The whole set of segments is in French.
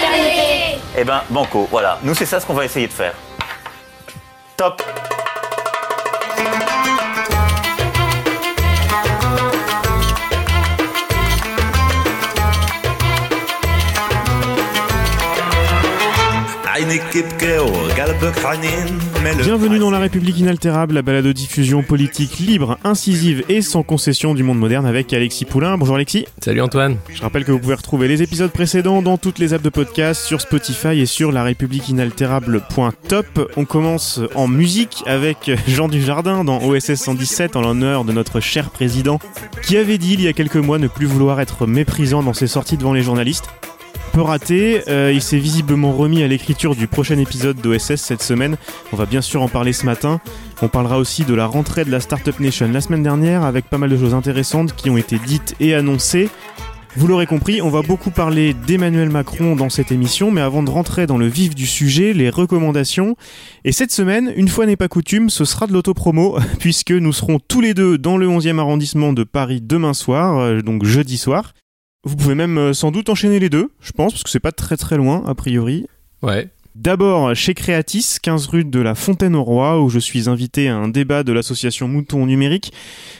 fraternité. Eh ben, banco, voilà. Nous, c'est ça ce qu'on va essayer de faire. Top Bienvenue dans La République inaltérable, la balade de diffusion politique libre, incisive et sans concession du monde moderne avec Alexis Poulain. Bonjour Alexis. Salut Antoine. Je rappelle que vous pouvez retrouver les épisodes précédents dans toutes les apps de podcast, sur Spotify et sur la république inaltérable.top. On commence en musique avec Jean Dujardin dans OSS 117 en l'honneur de notre cher président qui avait dit il y a quelques mois ne plus vouloir être méprisant dans ses sorties devant les journalistes peu raté. Euh, il s'est visiblement remis à l'écriture du prochain épisode d'OSS cette semaine. On va bien sûr en parler ce matin. On parlera aussi de la rentrée de la Startup Nation la semaine dernière avec pas mal de choses intéressantes qui ont été dites et annoncées. Vous l'aurez compris, on va beaucoup parler d'Emmanuel Macron dans cette émission, mais avant de rentrer dans le vif du sujet, les recommandations. Et cette semaine, une fois n'est pas coutume, ce sera de l'autopromo, puisque nous serons tous les deux dans le 11e arrondissement de Paris demain soir, euh, donc jeudi soir. Vous pouvez même euh, sans doute enchaîner les deux, je pense, parce que c'est pas très très loin, a priori. Ouais. D'abord chez Creatis, 15 rue de la Fontaine au Roi, où je suis invité à un débat de l'association Mouton Numérique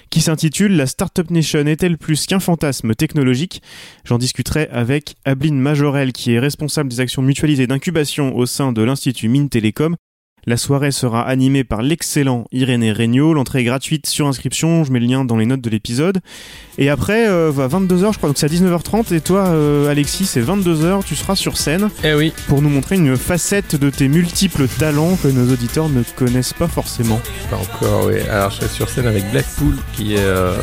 qui s'intitule La Startup Nation est-elle plus qu'un fantasme technologique? J'en discuterai avec Abline Majorel, qui est responsable des actions mutualisées d'incubation au sein de l'Institut Mine Télécom, la soirée sera animée par l'excellent Irénée Regnault. L'entrée est gratuite sur inscription. Je mets le lien dans les notes de l'épisode. Et après, euh, à 22h, je crois, donc c'est à 19h30. Et toi, euh, Alexis, c'est 22h. Tu seras sur scène. Eh oui. Pour nous montrer une facette de tes multiples talents que nos auditeurs ne connaissent pas forcément. Pas encore, oui. Alors, je serai sur scène avec Blackpool, qui est euh,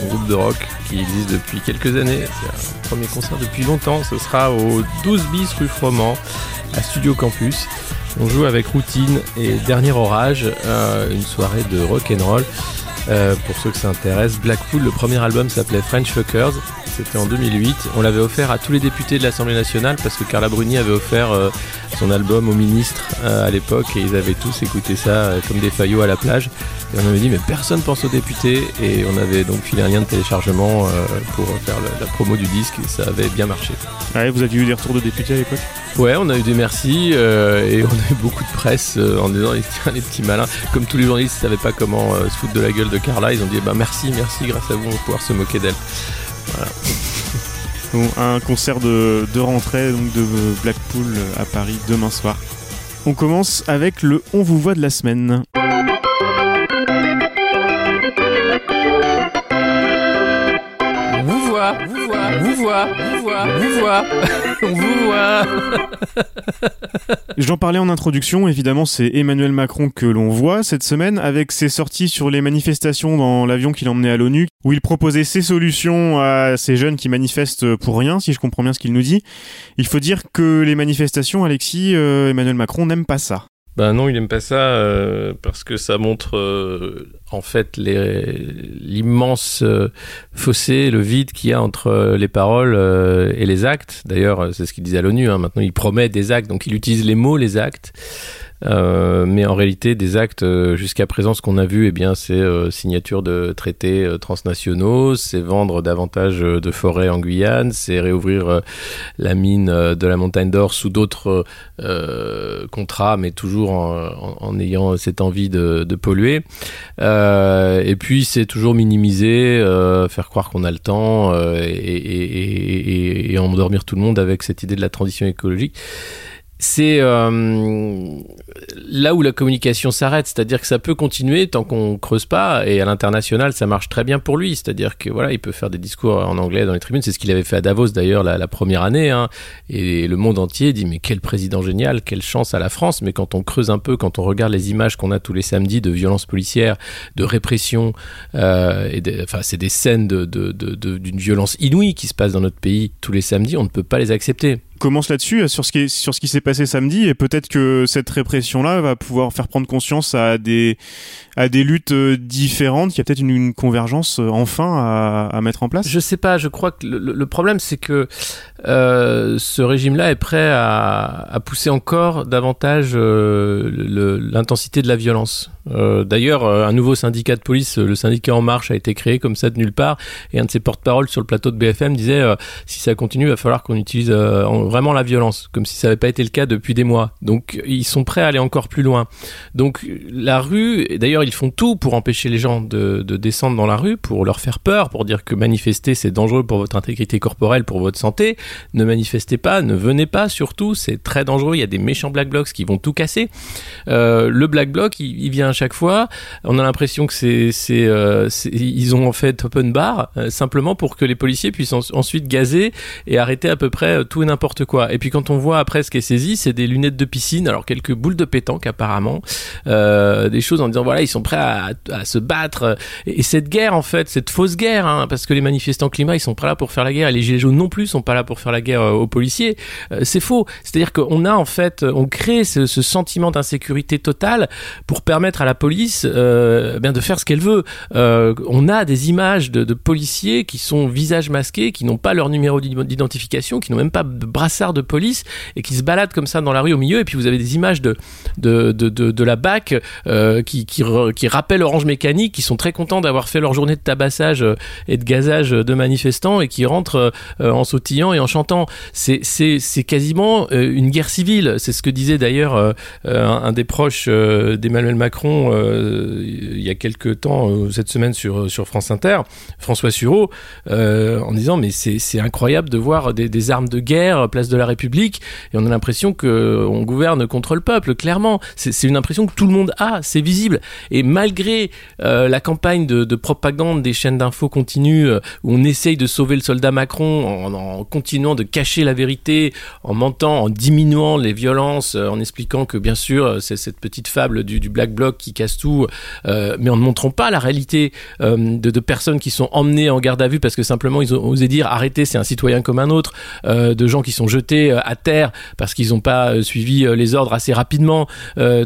un groupe de rock qui existe depuis quelques années. C'est un premier concert depuis longtemps. Ce sera au 12 bis rue Froment, à Studio Campus. On joue avec Routine et Dernier Orage, euh, une soirée de rock. Euh, pour ceux que ça intéresse, Blackpool, le premier album s'appelait French Fuckers. C'était en 2008. On l'avait offert à tous les députés de l'Assemblée nationale parce que Carla Bruni avait offert euh, son album aux ministres à l'époque et ils avaient tous écouté ça comme des faillots à la plage. Et on avait dit mais personne pense aux députés et on avait donc filé un lien de téléchargement pour faire la, promo du disque et ça avait bien marché. Ouais, vous aviez eu des retours de députés à l'époque? Ouais, on a eu des merci euh, et on a eu beaucoup de presse euh, en disant les petits malins. Comme tous les journalistes ne savaient pas comment euh, se foutre de la gueule de Carla, ils ont dit bah merci, merci, grâce à vous on va pouvoir se moquer d'elle. Voilà. un concert de, de, rentrée donc de Blackpool à Paris demain soir. On commence avec le On vous voit de la semaine. vous voit, vous voit, vous voit, vous voit, vous voit, on vous voit. J'en parlais en introduction, évidemment, c'est Emmanuel Macron que l'on voit cette semaine avec ses sorties sur les manifestations dans l'avion qu'il emmenait à l'ONU, où il proposait ses solutions à ces jeunes qui manifestent pour rien, si je comprends bien ce qu'il nous dit. Il faut dire que les manifestations, Alexis, euh, Emmanuel Macron n'aime pas ça. Ben non, il aime pas ça euh, parce que ça montre euh, en fait l'immense euh, fossé, le vide qu'il y a entre les paroles et les actes. D'ailleurs, c'est ce qu'il disait à l'ONU. Hein. Maintenant, il promet des actes, donc il utilise les mots, les actes. Euh, mais en réalité, des actes euh, jusqu'à présent, ce qu'on a vu, eh bien, c'est euh, signature de traités transnationaux, c'est vendre davantage de forêts en Guyane, c'est réouvrir la mine de la Montagne d'Or sous d'autres contrats, mais toujours en, en, ayant cette envie de, de polluer. et puis, c'est toujours minimiser, faire croire qu'on a le temps et, et, et, et endormir tout le monde avec cette idée de la transition écologique c'est euh, là où la communication s'arrête, c'est-à-dire que ça peut continuer tant qu'on creuse pas, et à l'international ça marche très bien pour lui, c'est-à-dire que voilà, il peut faire des discours en anglais dans les tribunes, c'est ce qu'il avait fait à Davos d'ailleurs la, première année, hein, et le monde entier dit mais quel président génial, quelle chance à la France, mais quand on creuse un peu, quand on regarde les images qu'on a tous les samedis de violences policières, de répression, euh, et enfin c'est des scènes d'une de, de, violence inouïe qui se passe dans notre pays tous les samedis, on ne peut pas les accepter. Commence là-dessus sur ce qui est, sur ce qui s'est passé samedi et peut-être que cette répression-là va pouvoir faire prendre conscience à des luttes euh, différentes. Il y a peut-être une, convergence euh, enfin à, mettre en place. Je sais pas. Je crois que le, problème c'est que euh, ce régime-là est prêt à, pousser encore davantage euh, l'intensité de la violence. Euh, D'ailleurs, un nouveau syndicat de police, le syndicat En Marche, a été créé comme ça de nulle part, et un de ses porte-parole sur le plateau de BFM disait si ça continue, il va falloir qu'on utilise vraiment la violence, comme si ça n'avait pas été le cas depuis des mois. Donc, ils sont prêts à aller encore plus loin. Donc, la rue, d'ailleurs, ils font tout pour empêcher les gens de, de, descendre dans la rue, pour leur faire peur, pour dire que manifester c'est dangereux pour votre intégrité corporelle, pour votre santé. Ne manifestez pas, ne venez pas, surtout, c'est très dangereux. Il y a des méchants black blocs qui vont tout casser. Euh, le black bloc, il, vient à chaque fois. On a l'impression que c'est, c'est, euh, ils ont en fait open bar euh, simplement pour que les policiers puissent ensuite gazer et arrêter à peu près tout et n'importe quoi. Et puis quand on voit après ce qui est saisi, c'est des lunettes de piscine, alors quelques boules de pétanque apparemment, des choses en disant voilà ils sont prêts à, se battre. Et, cette guerre, en fait, cette fausse guerre, hein, parce que les manifestants climat, ils sont pas là pour faire la guerre, et les gilets jaunes non plus sont pas là pour faire la guerre euh, aux policiers. Euh, c'est faux. C'est-à-dire qu'on a en fait, on crée ce, sentiment d'insécurité totale pour permettre à la police euh, bien de faire ce qu'elle veut. on a des images de, policiers qui sont visage masqués, qui n'ont pas leur numéro d'identification, qui n'ont même pas de de police et qui se baladent comme ça dans la rue au milieu. Et puis vous avez des images de de, de, de, la BAC qui, qui, qui rappellent Orange Mécanique, qui sont très contents d'avoir fait leur journée de tabassage euh, et de gazage de manifestants et qui rentrent euh, en sautillant et en chantant. C'est quasiment euh, une guerre civile. C'est ce que disait d'ailleurs un des proches d'Emmanuel Macron il y a quelques temps, cette semaine sur, sur France Inter, François Sureau, en disant mais c'est incroyable de voir des, des, armes de guerre place de la République et on a l'impression qu'on gouverne contre le peuple, clairement. C'est une impression que tout le monde a, c'est visible. Et malgré euh, la campagne de, propagande des chaînes d'infos continues euh, où on essaye de sauver le soldat Macron en, continuant de cacher la vérité, en mentant, en diminuant les violences, euh, en expliquant que bien sûr c'est cette petite fable du, Black Bloc qui casse tout, mais en ne montrant pas la réalité de, personnes qui sont emmenées en garde à vue parce que simplement ils ont osé dire arrêtez c'est un citoyen comme un autre, de gens qui sont jetés à terre parce qu'ils n'ont pas suivi les ordres assez rapidement.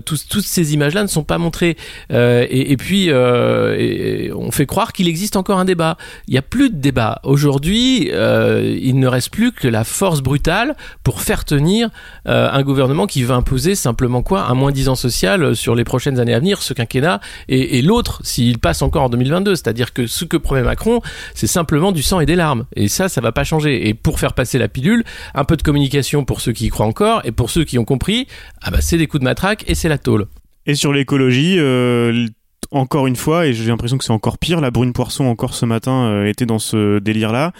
toutes ces images-là ne sont pas montrées. Euh, et, puis, euh, on fait croire qu'il existe encore un débat. Il n'y a plus de débat. Aujourd'hui, euh, il ne reste plus que la force brutale pour faire tenir un gouvernement qui va imposer simplement quoi? Un moins 10 ans social sur les prochaines années à venir, ce quinquennat, et, l'autre s'il passe encore en 2022. C'est-à-dire que ce que promet Macron, c'est simplement du sang et des larmes. Et ça, ça va pas changer. Et pour faire passer la pilule, un peu de communication pour ceux qui y croient encore, et pour ceux qui ont compris, ah bah c'est des coups de matraque et c'est la tôle. Et sur l'écologie, euh, encore une fois, et j'ai l'impression que c'est encore pire, la Brune Poisson encore ce matin euh, était dans ce délire-là.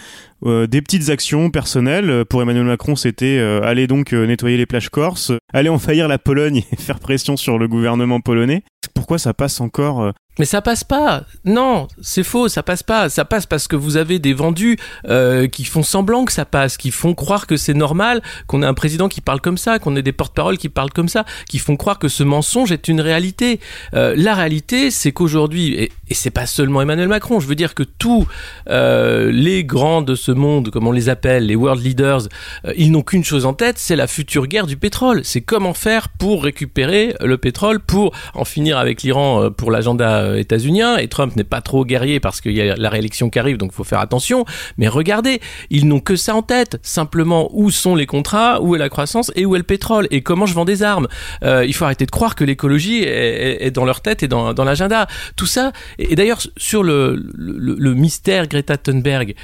Euh, des petites actions personnelles. Pour Emmanuel Macron, c'était aller donc nettoyer les plages corses, aller envahir la Pologne et faire pression sur le gouvernement polonais. Pourquoi ça passe encore mais ça passe pas. Non, c'est faux, ça passe pas. Ça passe parce que vous avez des vendus euh, qui font semblant que ça passe, qui font croire que c'est normal, qu'on ait un président qui parle comme ça, qu'on ait des porte-paroles qui parlent comme ça, qui font croire que ce mensonge est une réalité. Euh, la réalité, c'est qu'aujourd'hui, et, et c'est pas seulement Emmanuel Macron, je veux dire que tous euh, les grands de ce monde, comme on les appelle, les world leaders, euh, ils n'ont qu'une chose en tête, c'est la future guerre du pétrole. C'est comment faire pour récupérer le pétrole, pour en finir avec l'Iran euh, pour l'agenda euh, états-unien, et Trump n'est pas trop guerrier parce qu'il y a la réélection qui arrive, donc il faut faire attention. Mais regardez, ils n'ont que ça en tête. Simplement, où sont les contrats, où est la croissance et où est le pétrole et comment je vends des armes. Il faut arrêter de croire que l'écologie est, dans leur tête et dans, l'agenda. Tout ça. Et, d'ailleurs, sur le, mystère Greta Thunberg,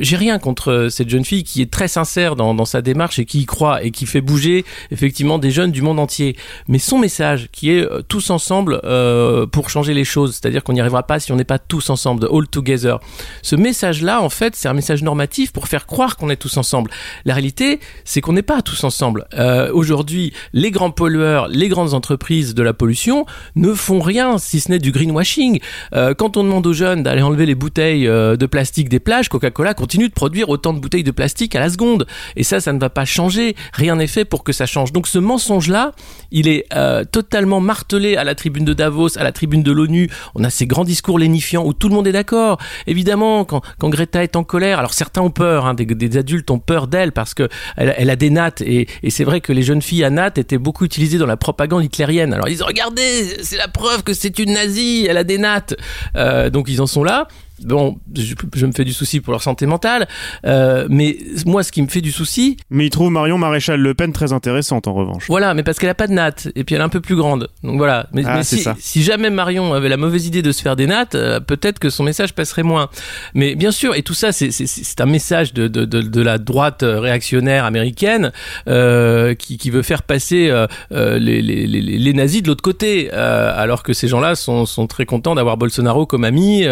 j'ai rien contre cette jeune fille qui est très sincère dans, sa démarche et qui y croit et qui fait bouger effectivement des jeunes du monde entier. Mais son message, qui est tous ensemble pour changer les choses c'est-à-dire qu'on n'y arrivera pas si on n'est pas tous ensemble, all together. Ce message-là, en fait, c'est un message normatif pour faire croire qu'on est tous ensemble. La réalité, c'est qu'on n'est pas tous ensemble. Euh, Aujourd'hui, les grands pollueurs, les grandes entreprises de la pollution ne font rien si ce n'est du greenwashing. Euh, quand on demande aux jeunes d'aller enlever les bouteilles euh, de plastique des plages, Coca-Cola continue produire autant de bouteilles de plastique à la seconde. Et ça, ça ne va pas changer. Rien n'est fait pour que ça change. Donc ce mensonge-là, il est euh, totalement martelé à la tribune de Davos, à la tribune de l'ONU. On a ces grands discours lénifiants où tout le monde est d'accord. Évidemment, quand, Greta est en colère, alors certains ont peur, hein, des, adultes ont peur d'elle parce que elle, a des nattes. Et, et c'est vrai que les jeunes filles à nattes étaient beaucoup utilisées dans la propagande hitlérienne. Alors ils disent, regardez, c'est la preuve que c'est une nazie, elle a des nattes. Euh, donc ils en sont là bon, je, je, me fais du souci pour leur santé mentale, euh, mais moi, ce qui me fait du souci. Mais il trouve Marion Maréchal Le Pen très intéressante en revanche. Voilà, mais parce qu'elle a pas de nattes et puis elle est un peu plus grande. Donc voilà. Mais, Ah, mais c'est si, ça. si jamais Marion avait la mauvaise idée de se faire des nattes, euh, peut-être que son message passerait moins. Mais bien sûr, et tout ça, c'est- un message de, de, de, de la droite euh, réactionnaire américaine euh, qui, qui veut faire passer euh, les, les, les, les nazis de l'autre côté, alors que ces gens-là sont, sont très contents d'avoir Bolsonaro comme ami,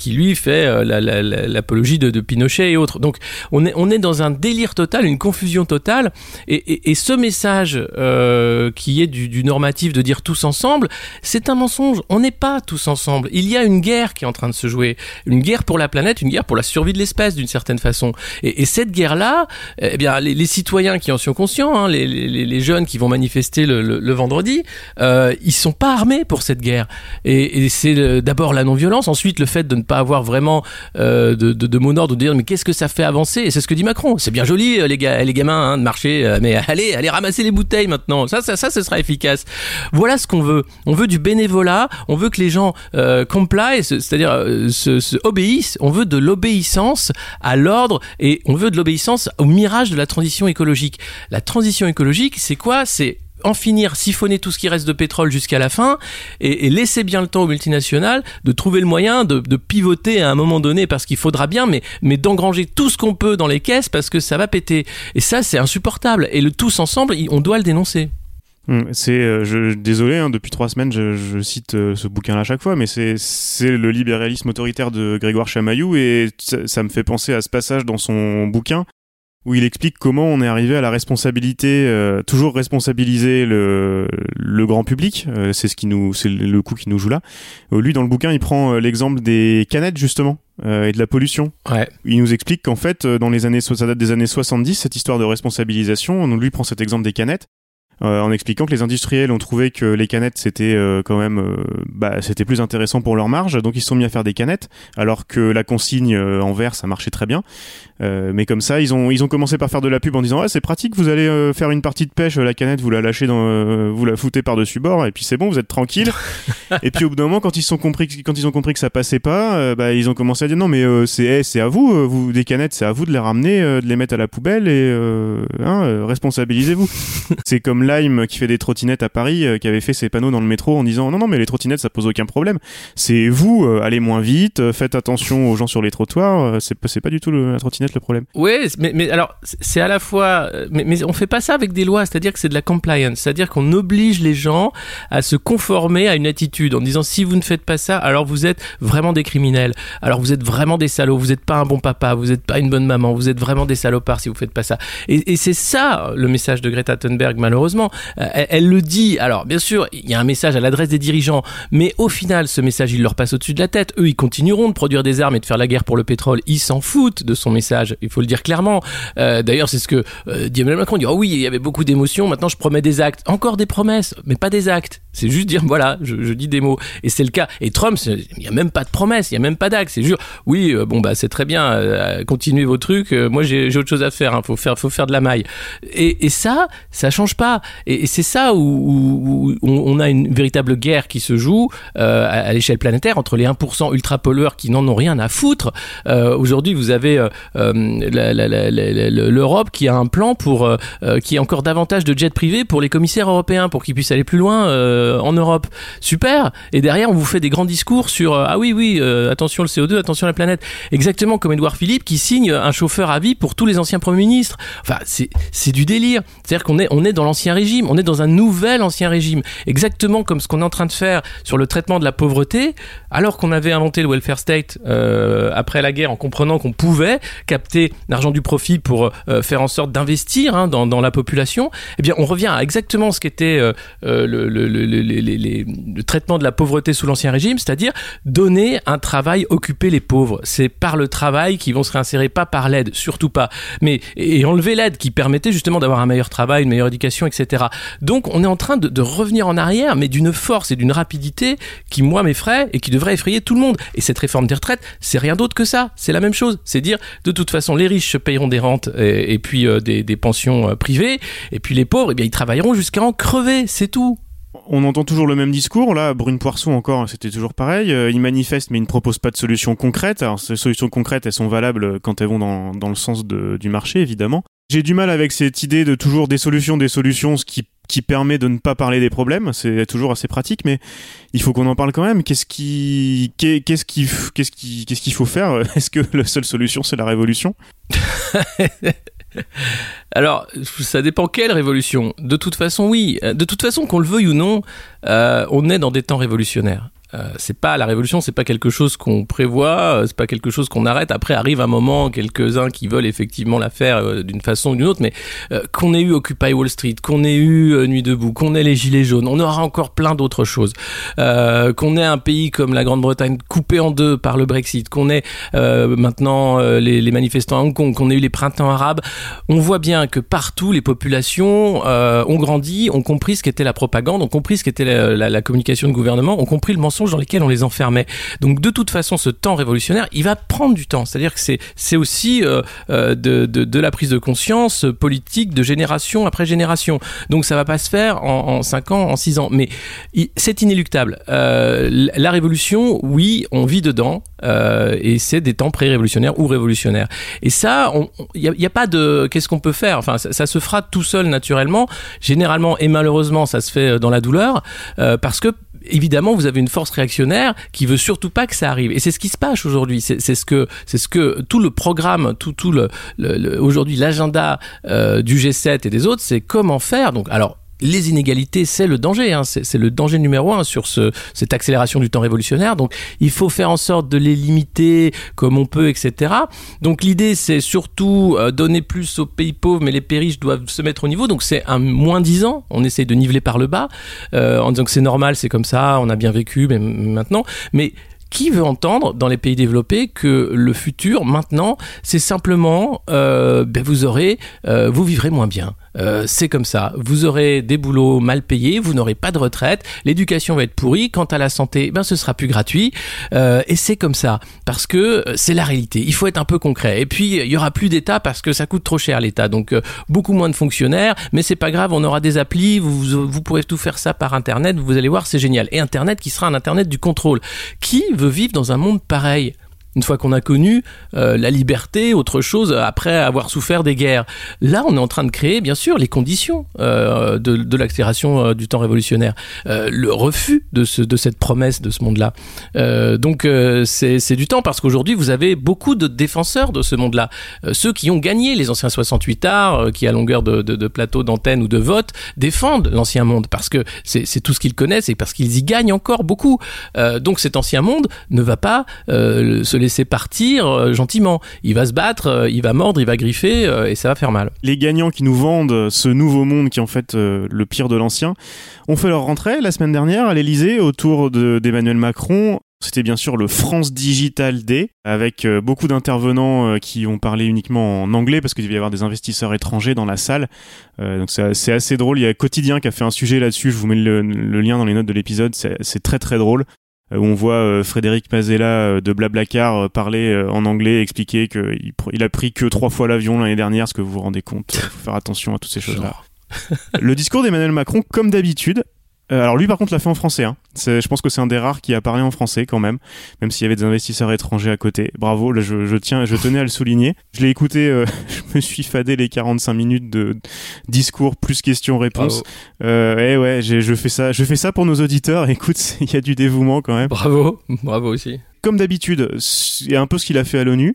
qui lui fait euh, la- la- la- l'apologie de, de Pinochet et autres. Donc on est, on est dans un délire total, une confusion totale, et, ce message euh, qui est du, normatif de dire tous ensemble, c'est un mensonge. On n'est pas tous ensemble. Il y a une guerre qui est en train de se jouer, une guerre pour la planète, une guerre pour la survie de l'espèce d'une certaine façon. Et, et cette guerre-là, eh bien, les, citoyens qui en sont conscients, hein, les, jeunes qui vont manifester le, vendredi, euh, ils sont pas armés pour cette guerre. Et, et c'est euh, d'abord la non-violence, ensuite le fait de ne pas avoir vraiment euh, de, de, de mot de dire mais qu'est-ce que ça fait avancer? Et c'est ce que dit Macron. C'est bien joli euh, les, gars, les gamins hein, de marcher, euh, mais allez, allez ramasser les bouteilles maintenant. Ça, ça, ça, ce sera efficace. Voilà ce qu'on veut. On veut du bénévolat. On veut que les gens euh, comply, ce- c'est-à-dire se obéissent. On veut de l'obéissance à l'ordre et on veut de l'obéissance au mirage de la transition écologique. La transition écologique, c'est quoi? C'est en finir, siphonner tout ce qui reste de pétrole jusqu'à la fin et, laisser bien le temps aux multinationales de trouver le moyen de, pivoter à un moment donné parce qu'il faudra bien, mais, d'engranger tout ce qu'on peut dans les caisses parce que ça va péter. Et ça, c'est insupportable. Et le tous ensemble, on doit le dénoncer. Hum, C'est, euh, désolé, hein, depuis trois semaines, je, cite euh, ce bouquin-là à chaque fois, mais c'est, le libéralisme autoritaire de Grégoire Chamaillou et ça me fait penser à ce passage dans son bouquin où il explique comment on est arrivé à la responsabilité, euh, toujours responsabiliser le, le grand public. Euh, c'est ce qui nous, c'est le coup qui nous joue là. Euh, lui, dans le bouquin, il prend euh, l'exemple des canettes justement euh, et de la pollution. Ouais. Il nous explique qu'en fait, dans les années, ça date des années 70, cette histoire de responsabilisation. On lui prend cet exemple des canettes. Euh, en expliquant que les industriels ont trouvé que les canettes c'était euh, quand même euh, bah, c'était plus intéressant pour leur marge donc ils se sont mis à faire des canettes alors que la consigne en verre ça marchait très bien. Mais comme ça ils ont ils ont commencé par faire de la pub en disant ah c'est pratique vous allez faire une partie de pêche la canette vous la lâchez dans vous la foutez par dessus bord et puis c'est bon vous êtes tranquille. Et puis au bout d'un moment quand ils sont compris quand ils ont compris que ça passait pas bah, ils ont commencé à dire non mais c'est eh, c'est à vous vous des canettes c'est à vous de les ramener de les mettre à la poubelle et hein, responsabilisez-vous. C'est comme Qui fait des trottinettes à Paris euh, qui avait fait ses panneaux dans le métro en disant non non mais les trottinettes ça pose aucun problème c'est vous euh, allez moins vite euh, faites attention aux gens sur les trottoirs c'est c'est pas du tout la trottinette le problème Ouais, mais, alors c'est- à la fois, mais, mais on fait pas ça avec des lois, c'est-à-dire que c'est de la compliance, c'est-à-dire qu'on oblige les gens à se conformer à une attitude en disant si vous ne faites pas ça, alors vous êtes vraiment des criminels, alors vous êtes vraiment des salauds, vous n'êtes pas un bon papa, vous n'êtes pas une bonne maman, vous êtes vraiment des salopards si vous faites pas ça. Et c'est ça le message de Greta Thunberg malheureusement. Euh, elle, le dit. Alors bien sûr, il y a un message à l'adresse des dirigeants, mais au final, ce message il leur passe au-dessus de la tête. Eux, ils continueront de produire des armes et de faire la guerre pour le pétrole. Ils s'en foutent de son message. Il faut le dire clairement. Euh, D'ailleurs, c'est ce que euh, Emmanuel Macron. Il dit oh oui, il y avait beaucoup d'émotions. Maintenant, je promets des actes. Encore des promesses, mais pas des actes. C'est juste dire voilà, je, dis des mots. Et c'est le cas. Et Trump, il y a même pas de promesses, il y a même pas d'actes. C'est juste oui, euh, bon bah c'est très bien. continuez vos trucs. moi, j'ai j'ai autre chose à faire. Hein, faut faire, faut faire de la maille. Et, et ça, ça change pas. Et, c'est ça où, on, a une véritable guerre qui se joue euh, à, l'échelle planétaire entre les 1% ultra pollueurs qui n'en ont rien à foutre. Euh, Aujourd'hui, vous avez euh, l'Europe qui a un plan pour qui ait encore davantage de jets privés pour les commissaires européens pour qu'ils puissent aller plus loin en Europe. Super. Et derrière, on vous fait des grands discours sur ah oui oui attention le CO2, attention la planète. Exactement comme Édouard Philippe qui signe un chauffeur à vie pour tous les anciens premiers ministres. Enfin, c'est du délire. C'est-à-dire qu'on est on est dans l'ancien On est dans un nouvel ancien régime. Exactement comme ce qu'on est en train de faire sur le traitement de la pauvreté, alors qu'on avait inventé le welfare state euh, après la guerre en comprenant qu'on pouvait capter l'argent du profit pour euh, faire en sorte d'investir hein, dans, la population. Eh bien, on revient à exactement ce qu'était euh, euh le, traitement de la pauvreté sous l'ancien régime, c'est-à-dire donner un travail, occuper les pauvres. C'est par le travail qu'ils vont se réinsérer, pas par l'aide, surtout pas. Mais et enlever l'aide qui permettait justement d'avoir un meilleur travail, une meilleure éducation, etc. Donc on est en train de, revenir en arrière, mais d'une force et d'une rapidité qui, moi, m'effraie et qui devrait effrayer tout le monde. Et cette réforme des retraites, c'est rien d'autre que ça. C'est la même chose. C'est dire, de toute façon, les riches payeront des rentes et, puis euh, des, pensions euh, privées, et puis les pauvres, eh ils travailleront jusqu'à en crever. C'est tout. On entend toujours le même discours. Là, Brune Poisson encore, c'était toujours pareil. Euh, ils manifestent, mais ils ne proposent pas de solutions concrètes. Alors, ces solutions concrètes, elles sont valables quand elles vont dans, le sens du marché, évidemment. J'ai du mal avec cette idée de toujours des solutions, des solutions, ce qui, qui permet de ne pas parler des problèmes. C'est toujours assez pratique, mais il faut qu'on en parle quand même. Qu'est-ce qui, qu'est-ce qui, qu'est-ce qui, qu'est-ce qu'il faut faire? Est-ce que la seule solution, c'est la révolution? Alors, ça dépend quelle révolution. De toute façon, oui. De toute façon, qu'on le veuille ou non, euh, on est dans des temps révolutionnaires. Euh, c'est pas la révolution, c'est pas quelque chose qu'on prévoit, euh, c'est pas quelque chose qu'on arrête. Après arrive un moment, quelques uns qui veulent effectivement la faire euh, d'une façon ou d'une autre, mais qu'on ait eu Occupy Wall Street, qu'on ait eu Nuit debout, qu'on ait les gilets jaunes, on aura encore plein d'autres choses. qu'on ait un pays comme la Grande-Bretagne coupé en deux par le Brexit, qu'on ait maintenant les, manifestants à Hong Kong, qu'on ait eu les printemps arabes, on voit bien que partout les populations ont grandi, ont compris ce qu'était la propagande, ont compris ce qu'était la, la communication de gouvernement, ont compris le mensonge dans lesquels on les enfermait. Donc de toute façon, ce temps révolutionnaire, il va prendre du temps. C'est-à-dire que c'est aussi euh, euh, de, de, la prise de conscience politique de génération après génération. Donc ça va pas se faire en, en 5 ans, en 6 ans. Mais c'est inéluctable. Euh, la révolution, oui, on vit dedans. Et c'est des temps pré-révolutionnaires ou révolutionnaires. Et ça, il n'y a, pas de qu'est-ce qu'on peut faire? Enfin, ça, se fera tout seul naturellement. Généralement et malheureusement, ça se fait dans la douleur parce que évidemment, vous avez une force réactionnaire qui veut surtout pas que ça arrive. Et c'est ce qui se passe aujourd'hui. C'est ce que c'est ce que tout le programme, tout tout le, le, aujourd'hui l'agenda euh, du G7 et des autres, c'est comment faire. Donc, alors les inégalités, c'est le danger, hein. c'est le danger numéro un sur ce, cette accélération du temps révolutionnaire. Donc, il faut faire en sorte de les limiter comme on peut, etc. Donc, l'idée, c'est surtout euh, donner plus aux pays pauvres, mais les pays riches doivent se mettre au niveau. Donc, c'est un moins 10 ans. On essaye de niveler par le bas euh, en disant que c'est normal, c'est comme ça, on a bien vécu, mais maintenant. Mais qui veut entendre dans les pays développés que le futur, maintenant, c'est simplement, euh, ben vous aurez, euh, vous vivrez moins bien. Euh, c'est comme ça. Vous aurez des boulots mal payés, vous n'aurez pas de retraite, l'éducation va être pourrie. Quant à la santé, ben ce sera plus gratuit. Euh, et c'est comme ça parce que c'est la réalité. Il faut être un peu concret. Et puis il y aura plus d'État parce que ça coûte trop cher l'État. Donc euh, beaucoup moins de fonctionnaires, mais c'est pas grave. On aura des applis. Vous, vous pourrez tout faire ça par Internet. Vous allez voir, c'est génial. Et Internet qui sera un Internet du contrôle. Qui veut vivre dans un monde pareil? Une fois qu'on a connu euh, la liberté, autre chose, après avoir souffert des guerres. Là, on est en train de créer, bien sûr, les conditions euh, de, l'accélération euh, du temps révolutionnaire, euh, le refus de, ce, de cette promesse de ce monde-là. Euh, donc, euh, c'est du temps parce qu'aujourd'hui, vous avez beaucoup de défenseurs de ce monde-là. ceux qui ont gagné les anciens 68 arts, qui à longueur de, de, de plateau, d'antenne ou de vote, défendent l'ancien monde parce que c'est tout ce qu'ils connaissent et parce qu'ils y gagnent encore beaucoup. donc, cet ancien monde ne va pas se laisser partir euh, gentiment. Il va se battre, euh, il va mordre, il va griffer euh, et ça va faire mal. Les gagnants qui nous vendent ce nouveau monde qui est en fait le pire de l'ancien ont fait leur rentrée la semaine dernière à l'Elysée autour d'Emmanuel Macron. C'était bien sûr le France Digital Day, avec beaucoup d'intervenants qui ont parlé uniquement en anglais parce qu'il devait y avoir des investisseurs étrangers dans la salle. donc c'est assez drôle. Il y a Quotidien qui a fait un sujet là-dessus. Je vous mets le, le lien dans les notes de l'épisode. C'est très très drôle. Euh, où on voit euh, Frédéric Mazella euh, de Blablacar parler en anglais, expliquer qu'il il a pris que trois fois l'avion l'année dernière, ce que vous vous rendez compte. Il faut faire attention à toutes ces choses-là. le discours d'Emmanuel Macron, comme d'habitude, euh, alors lui par contre l'a fait en français. Hein. Je pense que c'est un des rares qui a parlé en français quand même, même s'il y avait des investisseurs étrangers à côté. Bravo, là, je, je, tiens, je tenais à le souligner. Je l'ai écouté, euh, je me suis fadé les 45 minutes de discours plus questions-réponses. Euh, ouais, ouais, je fais ça, je fais ça pour nos auditeurs. Écoute, il y a du dévouement quand même. Bravo, bravo aussi. Comme d'habitude, c'est un peu ce qu'il a fait à l'ONU.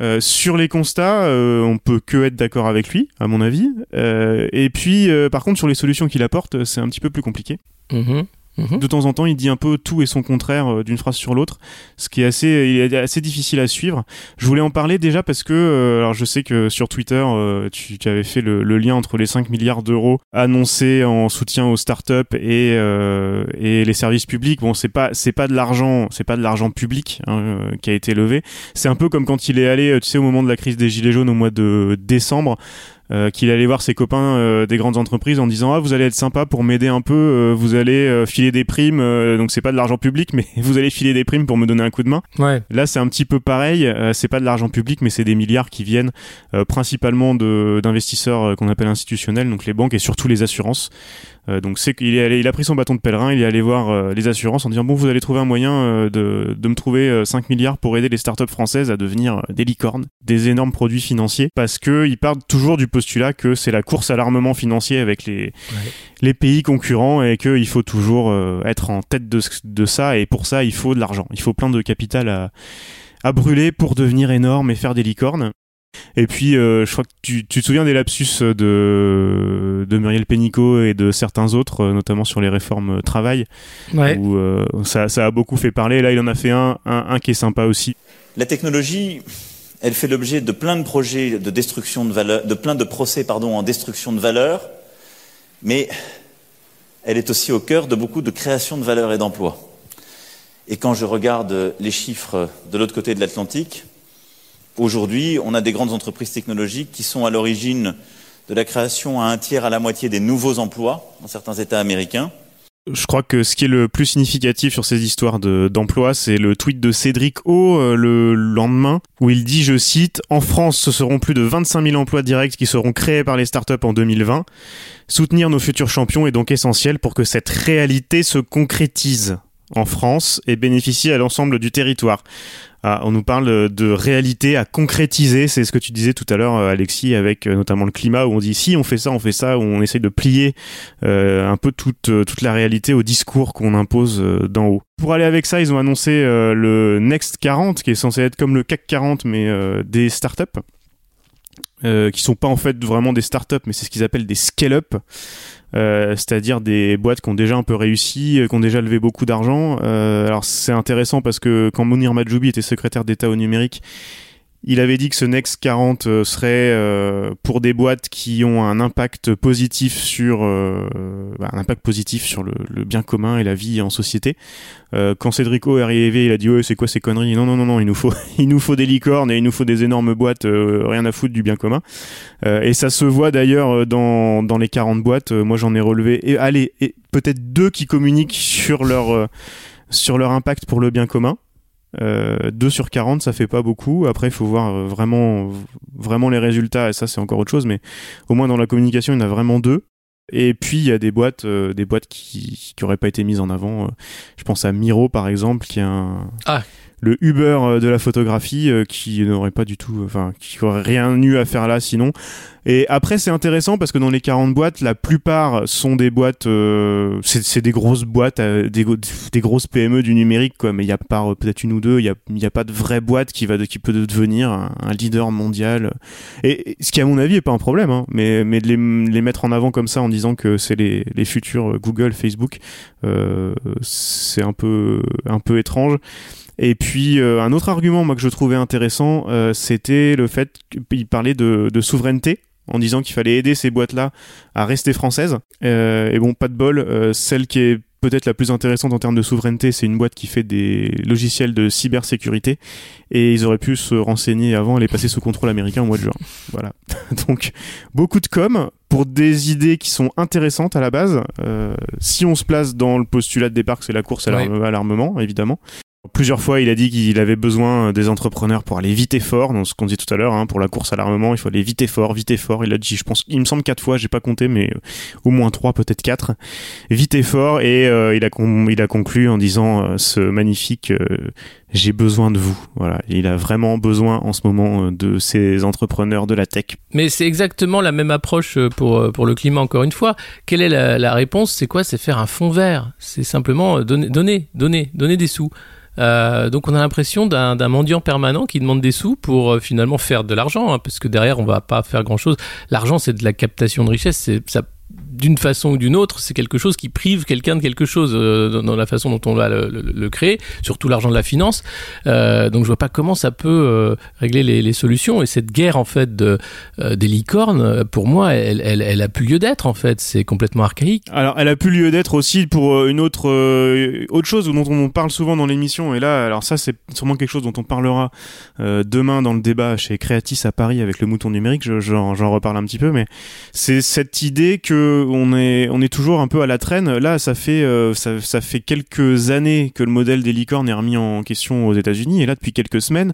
Euh, sur les constats, euh, on peut que être d'accord avec lui, à mon avis. Euh, et puis, par contre, sur les solutions qu'il apporte, c'est un petit peu plus compliqué. Mhm. De temps en temps, il dit un peu tout et son contraire euh, d'une phrase sur l'autre, ce qui est assez, il est assez difficile à suivre. Je voulais en parler déjà parce que, euh, alors je sais que sur Twitter, euh, tu, tu avais fait le, le lien entre les 5 milliards d'euros annoncés en soutien aux startups et euh, et les services publics. Bon, c'est pas c'est pas de l'argent, c'est pas de l'argent public hein, qui a été levé. C'est un peu comme quand il est allé, tu sais, au moment de la crise des gilets jaunes au mois de décembre euh, qu'il allait voir ses copains euh, des grandes entreprises en disant ah vous allez être sympa pour m'aider un peu euh, vous allez euh, filer des primes euh, donc c'est pas de l'argent public mais vous allez filer des primes pour me donner un coup de main Ouais. là c'est un petit peu pareil euh, c'est pas de l'argent public mais c'est des milliards qui viennent euh, principalement de d'investisseurs qu'on appelle institutionnels donc les banques et surtout les assurances Euh, donc c'est qu'il est allé, il a pris son bâton de pèlerin, il est allé voir euh, les assurances en disant bon vous allez trouver un moyen euh, de, de me trouver euh, 5 milliards pour aider les startups françaises à devenir des licornes, des énormes produits financiers, parce que ils partent toujours du postulat que c'est la course à l'armement financier avec les les pays concurrents et qu'il faut toujours être en tête de, de ça et pour ça il faut de l'argent, il faut plein de capital à à brûler pour devenir énorme et faire des licornes. Et puis, euh, je crois que tu, tu te souviens des lapsus de, de Muriel Pénicaud et de certains autres, euh, notamment sur les réformes euh, travail, Ouais. où euh, ça, ça a beaucoup fait parler. Là, il en a fait un, un, un qui est sympa aussi. La technologie, elle fait l'objet de plein de projets de destruction de valeur, de plein de procès pardon, en destruction de valeur, mais elle est aussi au cœur de beaucoup de création de valeur et d'emplois. Et quand je regarde les chiffres de l'autre côté de l'Atlantique, aujourd'hui, on a des grandes entreprises technologiques qui sont à l'origine de la création à un tiers à la moitié des nouveaux emplois dans certains États américains. Je crois que ce qui est le plus significatif sur ces histoires de- d'emploi, c'est le tweet de Cédric O euh, le lendemain, où il dit, je cite, En France, ce seront plus de 25 000 emplois directs qui seront créés par les startups en 2020. Soutenir nos futurs champions est donc essentiel pour que cette réalité se concrétise en France et bénéficie à l'ensemble du territoire. Ah, on nous parle de réalité à concrétiser, c'est ce que tu disais tout à l'heure, euh, Alexis, avec euh, notamment le climat, où on dit si on fait ça, on fait ça, où on essaye de plier euh, un peu toute, la réalité au discours qu'on impose d'en haut. Pour aller avec ça, ils ont annoncé le Next 40, qui est censé être comme le CAC 40, mais des startups. Qui sont pas en fait vraiment des startups, mais c'est ce qu'ils appellent des scale-up, euh, c'est-à-dire des boîtes qui ont déjà un peu réussi, euh, qui ont déjà levé beaucoup d'argent. Euh, alors c'est intéressant parce que quand Mounir Majoubi était secrétaire d'État au numérique, il avait dit que ce Next 40 euh, serait euh, pour des boîtes qui ont un impact positif sur euh, bah, un impact positif sur le, le bien commun et la vie en société. Euh, quand Cédrico est arrivé, il a dit ouais c'est quoi ces conneries? Non non non non, il nous faut il nous faut des licornes et il nous faut des énormes boîtes, euh, rien à foutre du bien commun. Euh, et ça se voit d'ailleurs dans dans les 40 boîtes. Moi j'en ai relevé et allez et peut-être deux qui communiquent sur leur sur leur impact pour le bien commun. Euh, 2 sur 40, ça fait pas beaucoup. Après, il faut voir euh, vraiment, vraiment les résultats, et ça, c'est encore autre chose, mais au moins dans la communication, il y en a vraiment deux. Et puis, il y a des boîtes, euh, des boîtes qui, qui auraient pas été mises en avant. Euh, Je pense à Miro, par exemple, qui est un, Ah. Le Uber euh, de la photographie, euh, qui n'aurait pas du tout, enfin, qui aurait rien eu à faire là sinon. Et après, c'est intéressant parce que dans les 40 boîtes, la plupart sont des boîtes, euh, c'est des grosses boîtes, euh, des, grosses PME du numérique, quoi. Mais il y a pas peut-être une ou deux, il y a, y a pas de vraie boîte qui va, de- qui peut devenir un, leader mondial. Et, ce qui, à mon avis, est pas un problème, hein. Mais, mais de les, les mettre en avant comme ça en disant que c'est les, les futurs Google, Facebook, euh, c'est un peu, un peu étrange. Et puis euh, un autre argument moi que je trouvais intéressant, euh, c'était le fait qu'il parlait de, de souveraineté en disant qu'il fallait aider ces boîtes-là à rester françaises. Euh, et bon, pas de bol, euh, celle qui est peut-être la plus intéressante en termes de souveraineté, c'est une boîte qui fait des logiciels de cybersécurité. Et ils auraient pu se renseigner avant et les passer sous contrôle américain au mois de juin. Voilà. Donc, beaucoup de com pour des idées qui sont intéressantes à la base. Euh, si on se place dans le postulat de départ que c'est la course à Ouais. l'armement, évidemment. Plusieurs fois, il a dit qu'il avait besoin des entrepreneurs pour aller vite et fort. Donc, ce qu'on dit tout à l'heure, hein, pour la course à l'armement, il faut aller vite et fort, vite et fort. Il a dit, je pense, il me semble quatre fois, j'ai pas compté, mais euh, au moins trois, peut-être quatre. Vite et fort. Et euh, il a il a conclu en disant euh, ce magnifique j'ai besoin de vous. Voilà, il a vraiment besoin en ce moment euh, de ces entrepreneurs de la tech. Mais c'est exactement la même approche euh, pour, euh, pour le climat, encore une fois. Quelle est la, la réponse? C'est quoi? C'est faire un fonds vert. C'est simplement donner, donner, donner, donner des sous. Euh, donc on a l'impression d'un mendiant permanent qui demande des sous pour finalement faire de l'argent, hein, parce que derrière on va pas faire grand chose. L'argent c'est de la captation de richesse, ça d'une façon ou d'une autre, c'est quelque chose qui prive quelqu'un de quelque chose euh, dans, la façon dont on va le, le, créer, surtout l'argent de la finance. Euh, donc je vois pas comment ça peut euh, régler les, les, solutions. Et cette guerre en fait de, euh, des licornes, pour moi, elle, elle, elle a plus lieu d'être en fait. C'est complètement archaïque. Alors elle a plus lieu d'être aussi pour une autre autre chose dont on parle souvent dans l'émission. Et là, alors ça c'est sûrement quelque chose dont on parlera demain dans le débat chez Creatis à Paris avec le mouton numérique. J'en je, reparle un petit peu, mais c'est cette idée que on est, on est toujours un peu à la traîne. Là, ça fait, euh, ça, fait quelques années que le modèle des licornes est remis en question aux États-Unis. Et là, depuis quelques semaines,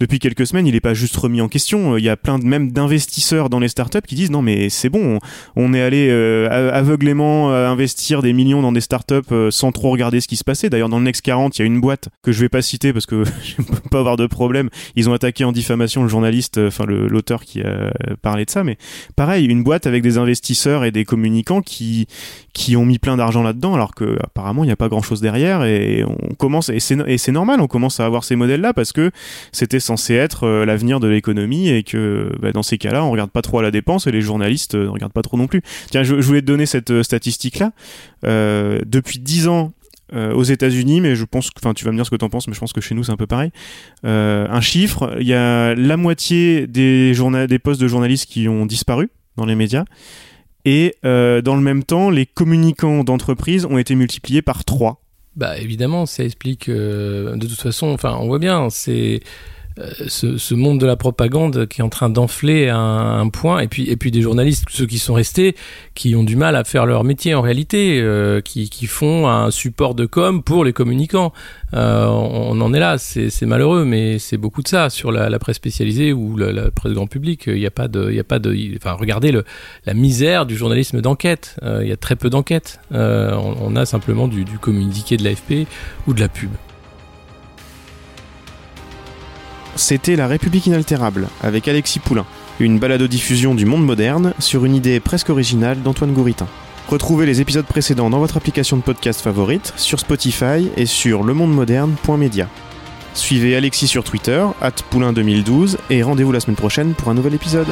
depuis quelques semaines, il n'est pas juste remis en question. Il y a plein de même d'investisseurs dans les startups qui disent non, mais c'est bon, on, est allé euh, aveuglément euh, investir des millions dans des startups sans trop regarder ce qui se passait. D'ailleurs, dans le Next 40, il y a une boîte que je vais pas citer parce que je peux pas avoir de problème. Ils ont attaqué en diffamation le journaliste, enfin l'auteur qui a parlé de ça. Mais pareil, une boîte avec des investisseurs et des qui qui ont mis plein d'argent là-dedans alors que apparemment il n'y a pas grand-chose derrière et on commence et c'est normal on commence à avoir ces modèles là parce que c'était censé être euh, l'avenir de l'économie et que bah, dans ces cas-là on regarde pas trop à la dépense et les journalistes euh, ne regardent pas trop non plus. Tiens, je, voulais te donner cette euh, statistique là. depuis 10 ans aux États-Unis, mais je pense, enfin, tu vas me dire ce que tu en penses, mais je pense que chez nous c'est un peu pareil. un chiffre, il y a la moitié des, des postes de journalistes qui ont disparu dans les médias. Et euh, dans le même temps, les communicants d'entreprise ont été multipliés par 3. Bah évidemment, ça explique euh, de toute façon, enfin on voit bien, c'est ce, ce, monde de la propagande qui est en train d'enfler un, point, et puis, et puis des journalistes, ceux qui sont restés, qui ont du mal à faire leur métier en réalité, euh, qui, qui, font un support de com pour les communicants. Euh, on, en est là, c'est malheureux, mais c'est beaucoup de ça sur la, presse spécialisée ou la, presse grand public. Il n'y a pas de, y a pas de, enfin regardez le, la misère du journalisme d'enquête. Euh, il y a très peu d'enquêtes. Euh, on, a simplement du communiqué de l'AFP ou de la pub. C'était La République inaltérable avec Alexis Poulain, une balado-diffusion du monde moderne sur une idée presque originale d'Antoine Gouritin. Retrouvez les épisodes précédents dans votre application de podcast favorite, sur Spotify et sur lemondemoderne.media. Suivez Alexis sur Twitter, at Poulain2012, et rendez-vous la semaine prochaine pour un nouvel épisode.